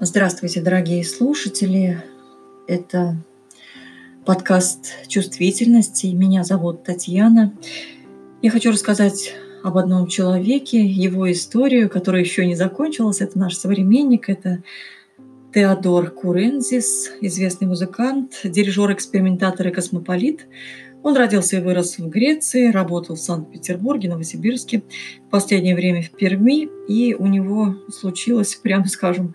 Здравствуйте, дорогие слушатели. Это подкаст «Чувствительности». Меня зовут Татьяна. Я хочу рассказать об одном человеке, его историю, которая еще не закончилась. Это наш современник, это Теодор Курензис, известный музыкант, дирижер, экспериментатор и космополит. Он родился и вырос в Греции, работал в Санкт-Петербурге, Новосибирске, в последнее время в Перми, и у него случилось, прямо скажем,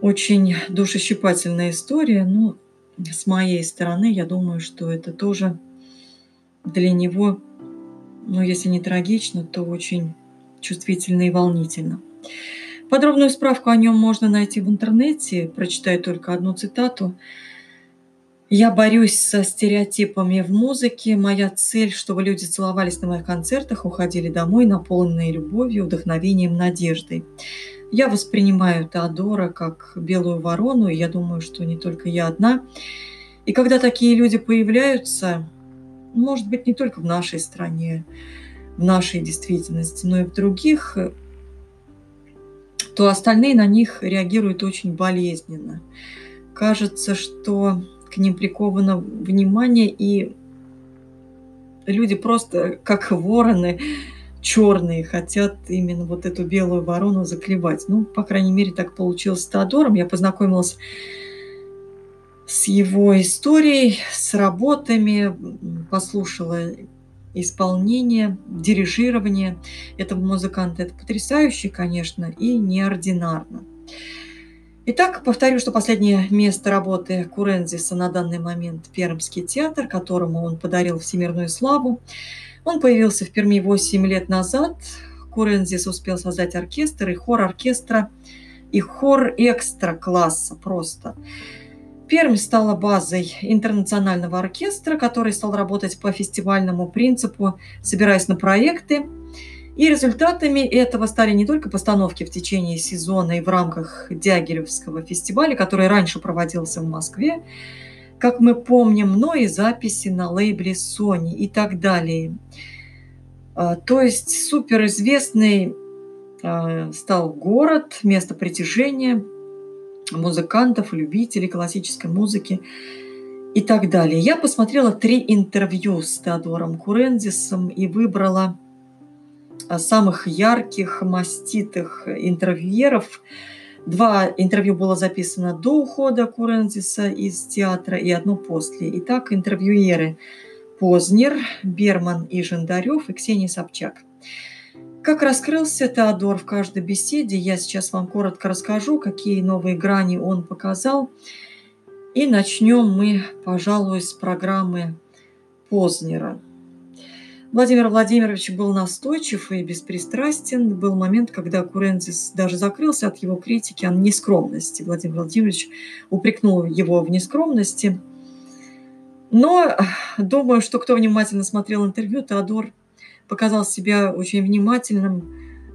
очень душещипательная история. Ну, с моей стороны, я думаю, что это тоже для него, ну, если не трагично, то очень чувствительно и волнительно. Подробную справку о нем можно найти в интернете. Прочитаю только одну цитату. Я борюсь со стереотипами в музыке. Моя цель, чтобы люди целовались на моих концертах, уходили домой, наполненные любовью, вдохновением, надеждой. Я воспринимаю Теодора как белую ворону, и я думаю, что не только я одна. И когда такие люди появляются, может быть, не только в нашей стране, в нашей действительности, но и в других, то остальные на них реагируют очень болезненно. Кажется, что к ним приковано внимание, и люди просто как вороны черные хотят именно вот эту белую ворону заклевать. Ну, по крайней мере, так получилось с Теодором. Я познакомилась с его историей, с работами, послушала исполнение, дирижирование этого музыканта. Это потрясающе, конечно, и неординарно. Итак, повторю, что последнее место работы Курензиса на данный момент – Пермский театр, которому он подарил всемирную славу. Он появился в Перми 8 лет назад. Курензис успел создать оркестр и хор оркестра, и хор экстра-класса просто. Пермь стала базой интернационального оркестра, который стал работать по фестивальному принципу, собираясь на проекты. И результатами этого стали не только постановки в течение сезона и в рамках Дягилевского фестиваля, который раньше проводился в Москве, как мы помним, но и записи на лейбле Sony и так далее. А, то есть суперизвестный а, стал город, место притяжения музыкантов, любителей классической музыки и так далее. Я посмотрела три интервью с Теодором Курензисом и выбрала а, самых ярких, маститых интервьюеров – Два интервью было записано до ухода Курензиса из театра и одно после. Итак, интервьюеры Познер, Берман и Жендарев и Ксения Собчак. Как раскрылся Теодор в каждой беседе, я сейчас вам коротко расскажу, какие новые грани он показал. И начнем мы, пожалуй, с программы Познера – Владимир Владимирович был настойчив и беспристрастен. Был момент, когда Курензис даже закрылся от его критики о нескромности. Владимир Владимирович упрекнул его в нескромности. Но думаю, что кто внимательно смотрел интервью, Теодор показал себя очень внимательным.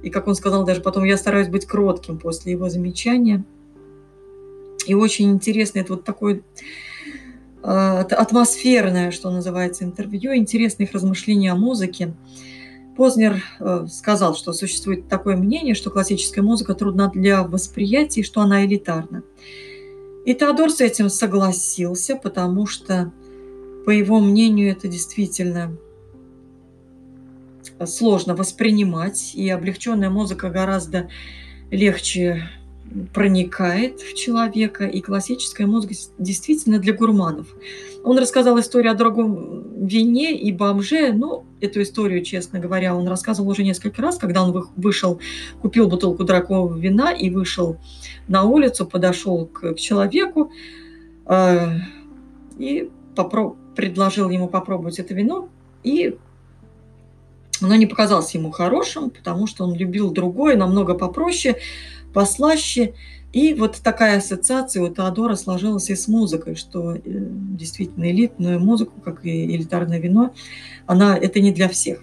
И, как он сказал даже потом, я стараюсь быть кротким после его замечания. И очень интересно, это вот такой атмосферное, что называется, интервью, интересные их размышления о музыке. Познер э, сказал, что существует такое мнение, что классическая музыка трудна для восприятия и что она элитарна. И Теодор с этим согласился, потому что, по его мнению, это действительно сложно воспринимать, и облегченная музыка гораздо легче проникает в человека, и классическая музыка действительно для гурманов. Он рассказал историю о дорогом вине и бомже. Ну, эту историю, честно говоря, он рассказывал уже несколько раз, когда он вышел, купил бутылку дорогого вина и вышел на улицу, подошел к, к человеку э, и попро- предложил ему попробовать это вино. И оно не показалось ему хорошим, потому что он любил другое, намного попроще послаще. И вот такая ассоциация у Теодора сложилась и с музыкой, что э, действительно элитную музыку, как и элитарное вино, она, это не для всех.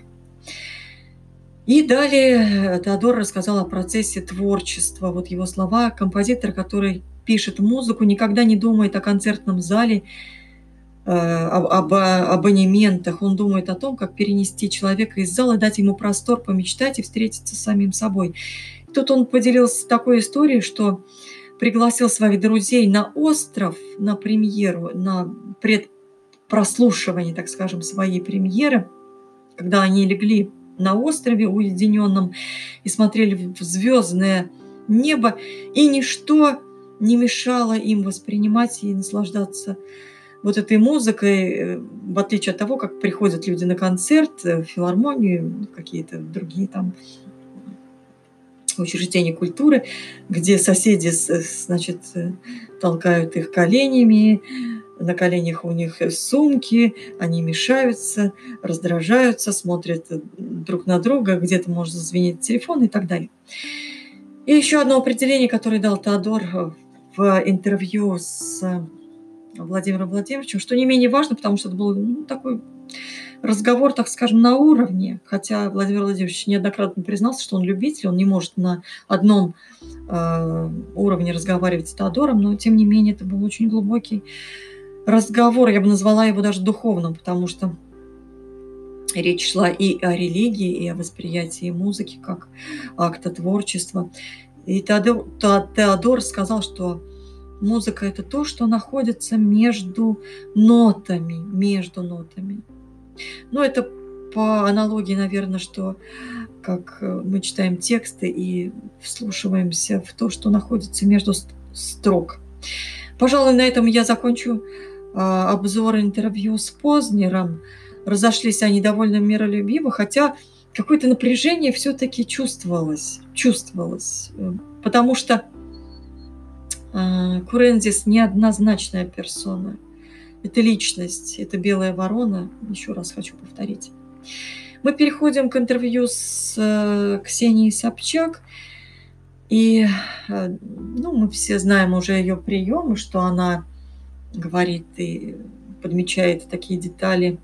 И далее Теодор рассказал о процессе творчества. Вот его слова. Композитор, который пишет музыку, никогда не думает о концертном зале, э, об, об абонементах. Он думает о том, как перенести человека из зала, дать ему простор помечтать и встретиться с самим собой. Тут он поделился такой историей, что пригласил своих друзей на остров, на премьеру, на предпрослушивание, так скажем, своей премьеры, когда они легли на острове уединенном и смотрели в звездное небо, и ничто не мешало им воспринимать и наслаждаться вот этой музыкой, э, в отличие от того, как приходят люди на концерт, э, в филармонию, какие-то другие там учреждения культуры, где соседи, значит, э, толкают их коленями, на коленях у них сумки, они мешаются, раздражаются, смотрят друг на друга, где-то может зазвенеть телефон и так далее. И еще одно определение, которое дал Теодор в интервью с Владимиром Владимировичем, что не менее важно, потому что это был ну, такой разговор, так скажем, на уровне, хотя Владимир Владимирович неоднократно признался, что он любитель, он не может на одном э, уровне разговаривать с Теодором, но тем не менее это был очень глубокий разговор, я бы назвала его даже духовным, потому что речь шла и о религии, и о восприятии музыки как акта творчества. И Теодор, Теодор сказал, что музыка – это то, что находится между нотами, между нотами. Ну, это по аналогии, наверное, что как э, мы читаем тексты и вслушиваемся в то, что находится между строк. Пожалуй, на этом я закончу а, обзор интервью с Познером. Разошлись они довольно миролюбиво, хотя какое-то напряжение все-таки чувствовалось, чувствовалось, э, потому что а, Курензис неоднозначная персона. Это личность, это белая ворона, еще раз хочу повторить. Мы переходим к интервью с э, Ксенией Собчак. И э, ну, мы все знаем уже ее приемы, что она говорит и подмечает такие детали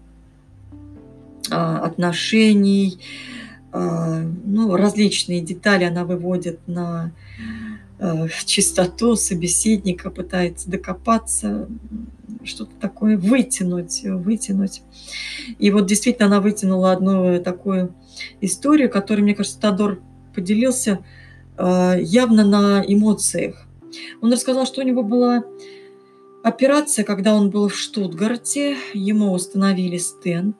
а, отношений, а, ну, различные детали она выводит на а, чистоту собеседника, пытается докопаться, что-то такое вытянуть, вытянуть. И вот действительно она вытянула одну такую историю, которую, мне кажется, Тодор поделился явно на эмоциях. Он рассказал, что у него была Операция, когда он был в Штутгарте, ему установили стенд,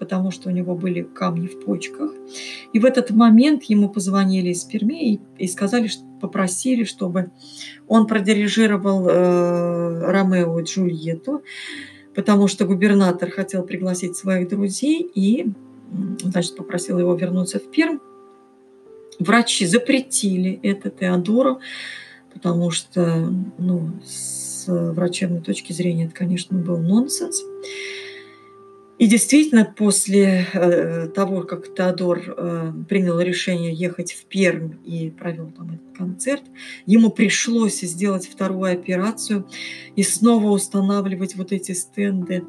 потому что у него были камни в почках. И в этот момент ему позвонили из Перми и, и сказали, что попросили, чтобы он продирижировал э, Ромео и Джульетту, потому что губернатор хотел пригласить своих друзей и, значит, попросил его вернуться в Пермь. Врачи запретили это Теодору, потому что, ну, с врачебной точки зрения это, конечно, был нонсенс. И действительно, после э, того, как Теодор э, принял решение ехать в Пермь и провел там этот концерт, ему пришлось сделать вторую операцию и снова устанавливать вот эти стенды.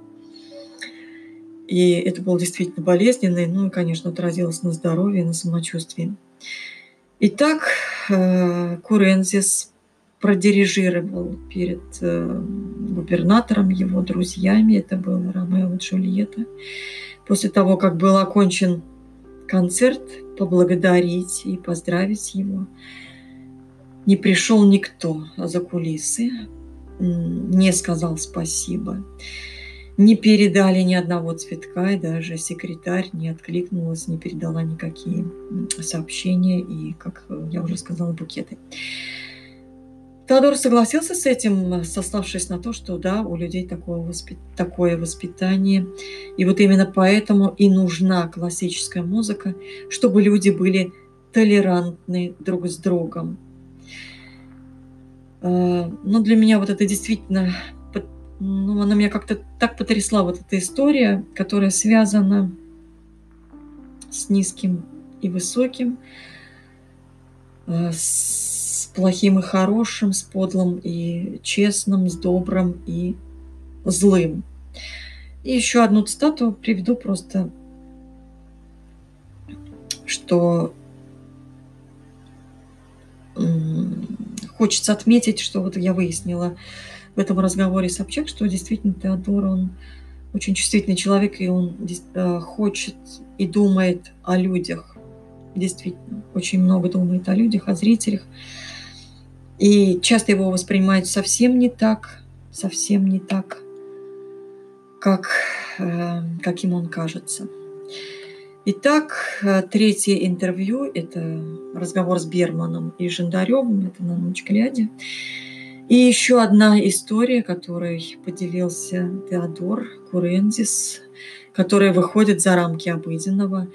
И это было действительно болезненно, ну и, конечно, отразилось на здоровье, на самочувствии. Итак, э, Курензис продирижировал перед губернатором, его друзьями. Это был Ромео и Джульетта. После того, как был окончен концерт, поблагодарить и поздравить его, не пришел никто за кулисы, не сказал спасибо. Не передали ни одного цветка, и даже секретарь не откликнулась, не передала никакие сообщения и, как я уже сказала, букеты. Теодор согласился с этим, сославшись на то, что да, у людей такое, воспит... такое воспитание. И вот именно поэтому и нужна классическая музыка, чтобы люди были толерантны друг с другом. А, но для меня вот это действительно, ну, она меня как-то так потрясла, вот эта история, которая связана с низким и высоким, а, с плохим и хорошим, с подлым и честным, с добрым и злым. И еще одну цитату приведу просто, что хочется отметить, что вот я выяснила в этом разговоре с Собчак, что действительно Теодор, он очень чувствительный человек, и он э, хочет и думает о людях. Действительно, очень много думает о людях, о зрителях. И часто его воспринимают совсем не так, совсем не так, как, э, каким он кажется. Итак, э, третье интервью – это разговор с Берманом и Жандаревым, это на ночь глядя. И еще одна история, которой поделился Теодор Курензис, которая выходит за рамки обыденного.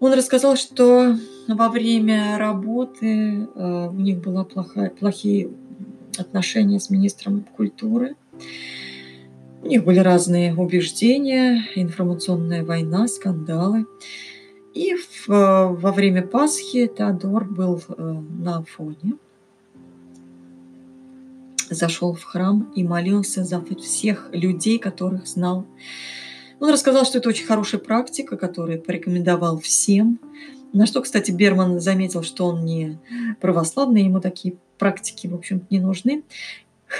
Он рассказал, что во время работы э, у них были плохие отношения с министром культуры – у них были разные убеждения, информационная война, скандалы. И в, во время Пасхи Теодор был э, на фоне, зашел в храм и молился за всех людей, которых знал. Он рассказал, что это очень хорошая практика, которую порекомендовал всем. На что, кстати, Берман заметил, что он не православный, ему такие практики, в общем не нужны.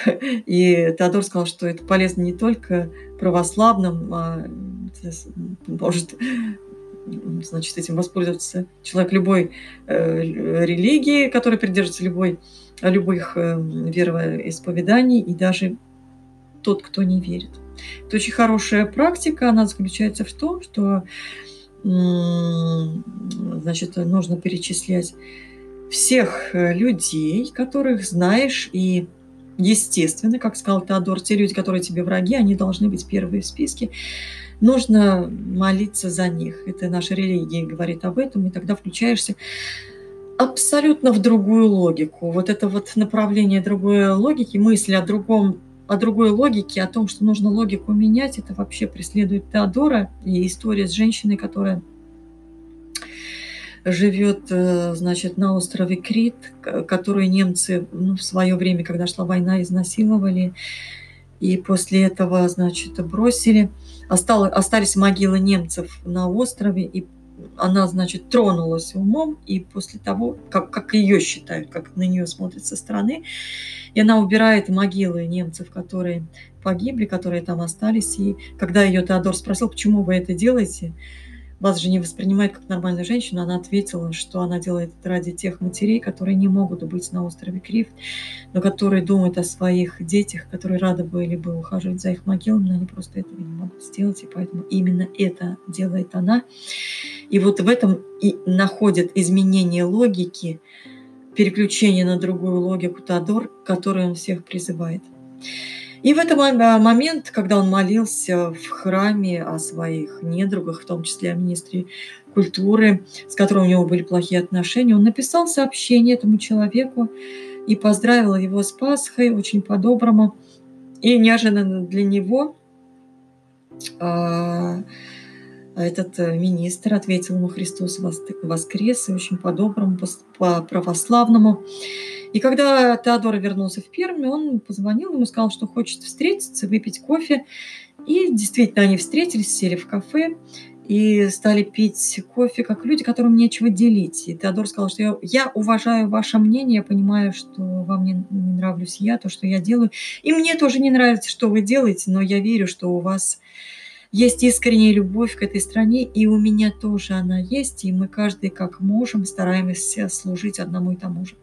И Теодор сказал, что это полезно не только православным, а может значит, этим воспользоваться человек любой э, религии, который придерживается любой, любых э, вероисповеданий, и даже тот, кто не верит. Это очень хорошая практика, она заключается в том, что значит, нужно перечислять всех э, людей, которых знаешь, и естественно, как сказал Теодор, те люди, которые тебе враги, они должны быть первые в списке. Нужно молиться за них. Это наша религия говорит об этом, и тогда включаешься абсолютно в другую логику. Вот это вот направление другой логики, мысли о другом о другой логике, о том, что нужно логику менять, это вообще преследует Теодора и история с женщиной, которая живет, э, значит, на острове Крит, который немцы ну, в свое время, когда шла война, изнасиловали. И после этого, значит, бросили. Осталось, остались могилы немцев на острове, и она, значит, тронулась умом, и после того, как, как ее считают, как на нее смотрят со стороны, и она убирает могилы немцев, которые погибли, которые там остались. И когда ее Теодор спросил, почему вы это делаете, вас же не воспринимает как нормальную женщину, она ответила, что она делает это ради тех матерей, которые не могут быть на острове Крив, но которые думают о своих детях, которые рады были бы ухаживать за их могилами, но они просто этого не могут сделать, и поэтому именно это делает она. И вот в этом и находит изменение логики, переключение на другую логику Тодор, который он всех призывает. И в этот момент, когда он молился в храме о своих недругах, в том числе о министре культуры, с которым у него были плохие отношения, он написал сообщение этому человеку и поздравил его с Пасхой очень по-доброму. И неожиданно для него а, этот министр ответил ему «Христос воскрес» и очень по-доброму, по-православному. И когда Теодор вернулся в Перми, он позвонил ему, сказал, что хочет встретиться, выпить кофе. И действительно, они встретились, сели в кафе и стали пить кофе, как люди, которым нечего делить. И Теодор сказал, что я, я уважаю ваше мнение, я понимаю, что вам не, не нравлюсь я, то, что я делаю. И мне тоже не нравится, что вы делаете, но я верю, что у вас есть искренняя любовь к этой стране, и у меня тоже она есть, и мы каждый как можем стараемся служить одному и тому же.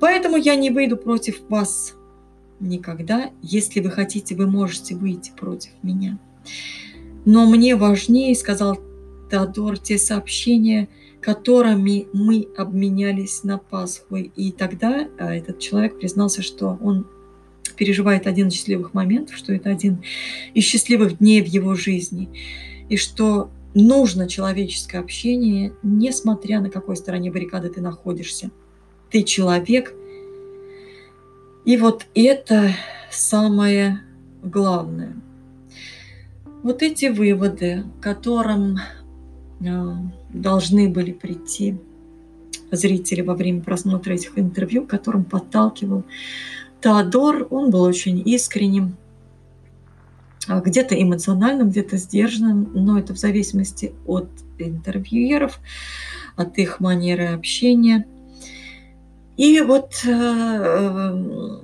Поэтому я не выйду против вас никогда. Если вы хотите, вы можете выйти против меня. Но мне важнее, сказал Теодор, те сообщения, которыми мы обменялись на Пасху. И тогда а, этот человек признался, что он переживает один из счастливых моментов, что это один из счастливых дней в его жизни, и что нужно человеческое общение, несмотря на какой стороне баррикады ты находишься – ты человек. И вот это самое главное. Вот эти выводы, к которым э, должны были прийти зрители во время просмотра этих интервью, которым подталкивал Теодор, он был очень искренним, а где-то эмоциональным, где-то сдержанным, но это в зависимости от интервьюеров, от их манеры общения – и вот э, эм,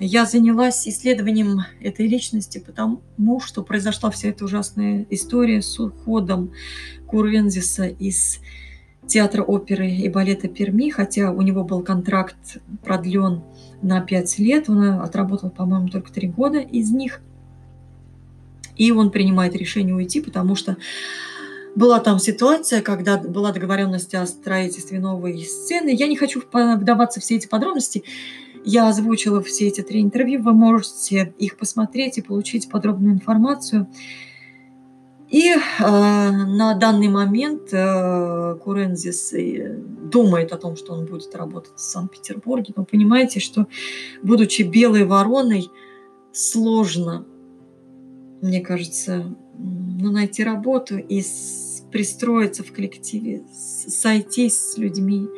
я занялась исследованием этой личности, потому что произошла вся эта ужасная история с уходом Курвензиса из театра оперы и балета Перми, хотя у него был контракт продлен на 5 лет, он отработал, по-моему, только 3 года из них. И он принимает решение уйти, потому что была там ситуация, когда была договоренность о строительстве новой сцены. Я не хочу вдаваться в все эти подробности. Я озвучила все эти три интервью. Вы можете их посмотреть и получить подробную информацию. И э, на данный момент э, Курензис думает о том, что он будет работать в Санкт-Петербурге. Но понимаете, что, будучи белой вороной, сложно, мне кажется, ну, найти работу и с, пристроиться в коллективе, сойтись с людьми.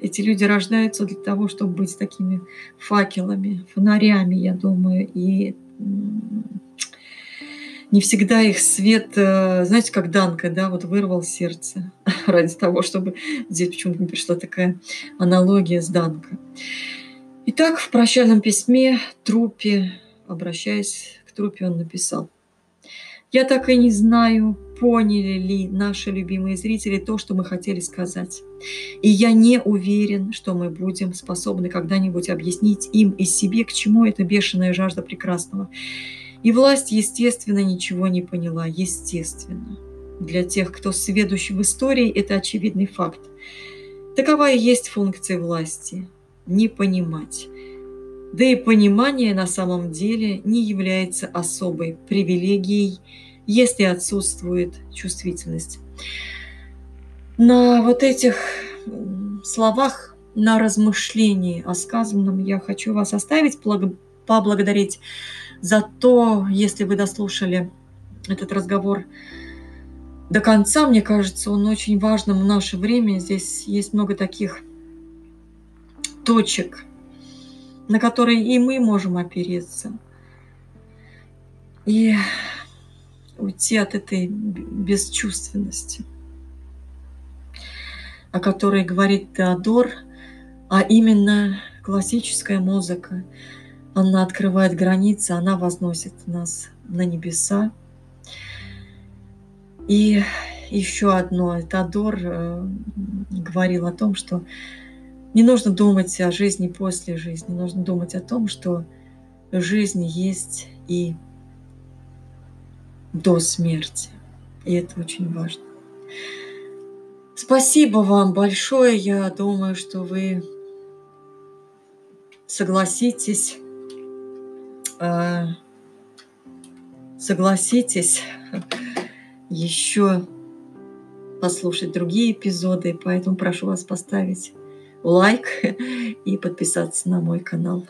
Эти люди рождаются для того, чтобы быть такими факелами, фонарями, я думаю, и не всегда их свет, э, знаете, как Данка, да, вот вырвал сердце ради того, чтобы... Здесь почему-то пришла такая аналогия с Данка. Итак, в прощальном письме трупе, обращаясь к трупе, он написал. «Я так и не знаю, поняли ли наши любимые зрители то, что мы хотели сказать. И я не уверен, что мы будем способны когда-нибудь объяснить им и себе, к чему эта бешеная жажда прекрасного. И власть, естественно, ничего не поняла. Естественно. Для тех, кто сведущ в истории, это очевидный факт. Такова и есть функция власти – не понимать. Да и понимание на самом деле не является особой привилегией, если отсутствует чувствительность. На вот этих словах, на размышлении о сказанном я хочу вас оставить, поблагодарить Зато, если вы дослушали этот разговор до конца, мне кажется, он очень важным в наше время. Здесь есть много таких точек, на которые и мы можем опереться. И уйти от этой бесчувственности, о которой говорит Теодор, а именно классическая музыка – она открывает границы, она возносит нас на небеса. И еще одно, Тадор э, говорил о том, что не нужно думать о жизни после жизни, нужно думать о том, что жизнь есть и до смерти. И это очень важно. Спасибо вам большое. Я думаю, что вы согласитесь согласитесь еще послушать другие эпизоды, поэтому прошу вас поставить лайк и подписаться на мой канал.